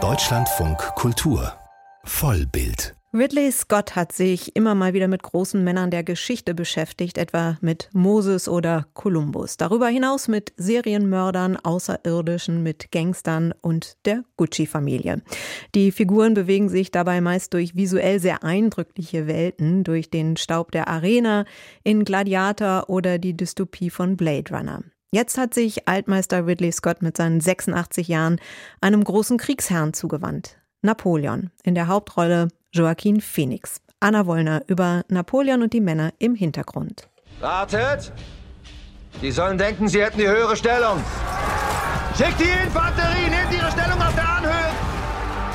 Deutschlandfunk Kultur Vollbild Ridley Scott hat sich immer mal wieder mit großen Männern der Geschichte beschäftigt, etwa mit Moses oder Kolumbus. Darüber hinaus mit Serienmördern, Außerirdischen, mit Gangstern und der Gucci-Familie. Die Figuren bewegen sich dabei meist durch visuell sehr eindrückliche Welten, durch den Staub der Arena, in Gladiator oder die Dystopie von Blade Runner. Jetzt hat sich Altmeister Ridley Scott mit seinen 86 Jahren einem großen Kriegsherrn zugewandt. Napoleon. In der Hauptrolle Joaquin Phoenix. Anna Wollner über Napoleon und die Männer im Hintergrund. Wartet! Die sollen denken, sie hätten die höhere Stellung. Schickt die Infanterie, nehmt ihre Stellung auf der Anhöhe!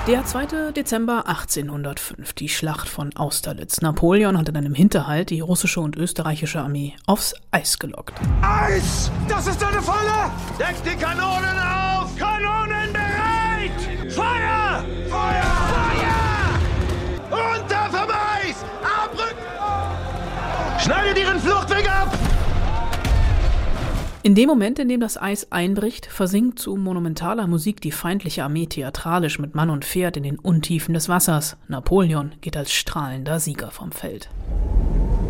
Der 2. Dezember 1805, die Schlacht von Austerlitz. Napoleon hat in einem Hinterhalt die russische und österreichische Armee aufs Eis gelockt. Eis! Das ist eine Falle! Deckt die Kanonen auf! Kanonen In dem Moment, in dem das Eis einbricht, versinkt zu monumentaler Musik die feindliche Armee theatralisch mit Mann und Pferd in den Untiefen des Wassers. Napoleon geht als strahlender Sieger vom Feld.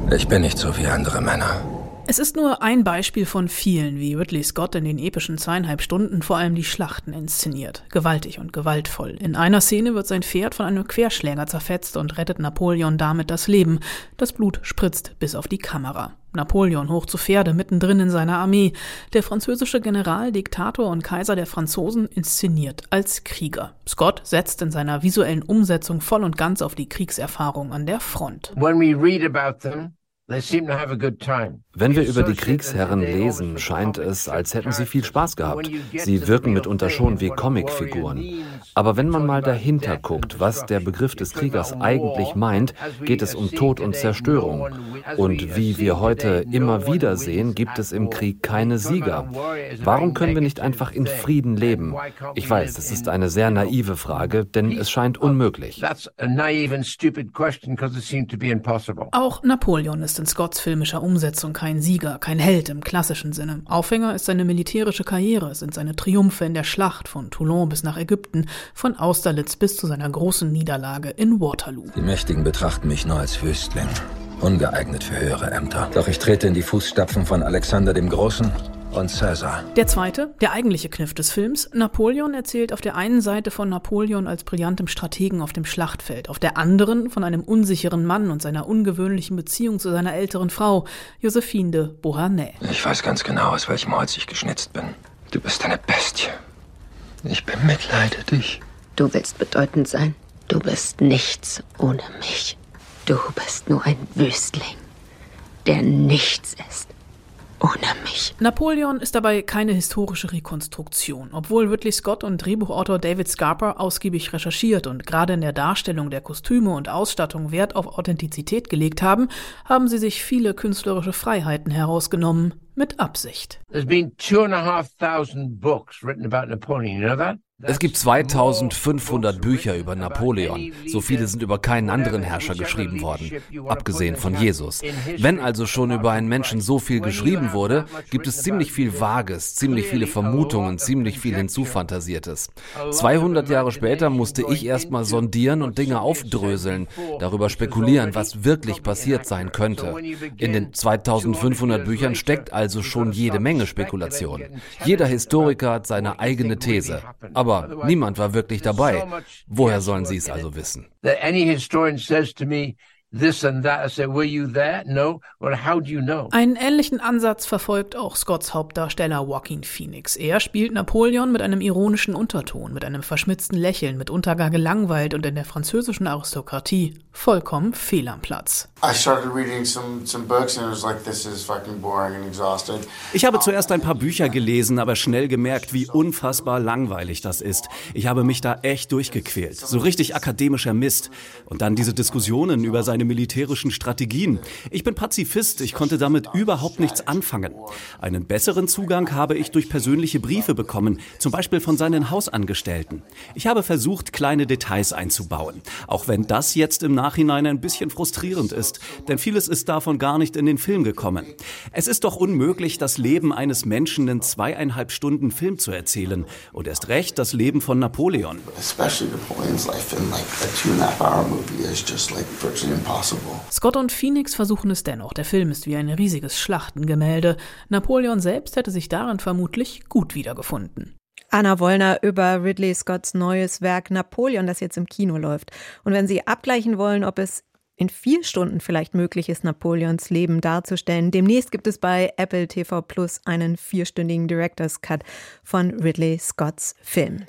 Ich bin nicht so wie andere Männer. Es ist nur ein Beispiel von vielen, wie Ridley Scott in den epischen zweieinhalb Stunden vor allem die Schlachten inszeniert. Gewaltig und gewaltvoll. In einer Szene wird sein Pferd von einem Querschläger zerfetzt und rettet Napoleon damit das Leben. Das Blut spritzt bis auf die Kamera. Napoleon hoch zu Pferde mittendrin in seiner Armee. Der französische General, Diktator und Kaiser der Franzosen inszeniert als Krieger. Scott setzt in seiner visuellen Umsetzung voll und ganz auf die Kriegserfahrung an der Front. When we read about them, wenn wir über die Kriegsherren lesen, scheint es, als hätten sie viel Spaß gehabt. Sie wirken mitunter schon wie Comicfiguren. Aber wenn man mal dahinter guckt, was der Begriff des Kriegers eigentlich meint, geht es um Tod und Zerstörung. Und wie wir heute immer wieder sehen, gibt es im Krieg keine Sieger. Warum können wir nicht einfach in Frieden leben? Ich weiß, das ist eine sehr naive Frage, denn es scheint unmöglich. Auch Napoleon ist in Scotts filmischer Umsetzung kein Sieger, kein Held im klassischen Sinne. Aufhänger ist seine militärische Karriere, sind seine Triumphe in der Schlacht von Toulon bis nach Ägypten, von Austerlitz bis zu seiner großen Niederlage in Waterloo. Die Mächtigen betrachten mich nur als Wüstling, ungeeignet für höhere Ämter. Doch ich trete in die Fußstapfen von Alexander dem Großen und Caesar. Der zweite, der eigentliche Kniff des Films, Napoleon erzählt auf der einen Seite von Napoleon als brillantem Strategen auf dem Schlachtfeld, auf der anderen von einem unsicheren Mann und seiner ungewöhnlichen Beziehung zu seiner älteren Frau, Josephine de Beauharnais. Ich weiß ganz genau, aus welchem Holz ich geschnitzt bin. Du bist eine Bestie. Ich bemitleide dich. Du willst bedeutend sein. Du bist nichts ohne mich. Du bist nur ein Wüstling, der nichts ist ohne mich. Napoleon ist dabei keine historische Rekonstruktion, obwohl Ridley Scott und Drehbuchautor David Scarper ausgiebig recherchiert und gerade in der Darstellung der Kostüme und Ausstattung Wert auf Authentizität gelegt haben, haben sie sich viele künstlerische Freiheiten herausgenommen, mit Absicht. There's been two and a half thousand books written about Napoleon, you know that? Es gibt 2500 Bücher über Napoleon. So viele sind über keinen anderen Herrscher geschrieben worden, abgesehen von Jesus. Wenn also schon über einen Menschen so viel geschrieben wurde, gibt es ziemlich viel Vages, ziemlich viele Vermutungen, ziemlich viel hinzufantasiertes. 200 Jahre später musste ich erstmal sondieren und Dinge aufdröseln, darüber spekulieren, was wirklich passiert sein könnte. In den 2500 Büchern steckt also schon jede Menge Spekulation. Jeder Historiker hat seine eigene These. Aber aber niemand war wirklich dabei. Woher sollen Sie es also wissen? Einen ähnlichen Ansatz verfolgt auch Scotts Hauptdarsteller Joaquin Phoenix. Er spielt Napoleon mit einem ironischen Unterton, mit einem verschmitzten Lächeln, mitunter gar gelangweilt und in der französischen Aristokratie vollkommen fehl am Platz. Ich habe zuerst ein paar Bücher gelesen, aber schnell gemerkt, wie unfassbar langweilig das ist. Ich habe mich da echt durchgequält. So richtig akademischer Mist. Und dann diese Diskussionen über seine seine militärischen Strategien. Ich bin Pazifist, ich konnte damit überhaupt nichts anfangen. Einen besseren Zugang habe ich durch persönliche Briefe bekommen, zum Beispiel von seinen Hausangestellten. Ich habe versucht, kleine Details einzubauen, auch wenn das jetzt im Nachhinein ein bisschen frustrierend ist, denn vieles ist davon gar nicht in den Film gekommen. Es ist doch unmöglich, das Leben eines Menschen in zweieinhalb Stunden Film zu erzählen und erst recht das Leben von Napoleon. Scott und Phoenix versuchen es dennoch. Der Film ist wie ein riesiges Schlachtengemälde. Napoleon selbst hätte sich darin vermutlich gut wiedergefunden. Anna Wollner über Ridley Scotts neues Werk Napoleon, das jetzt im Kino läuft. Und wenn Sie abgleichen wollen, ob es in vier Stunden vielleicht möglich ist, Napoleons Leben darzustellen. Demnächst gibt es bei Apple TV Plus einen vierstündigen Director's Cut von Ridley Scotts Film.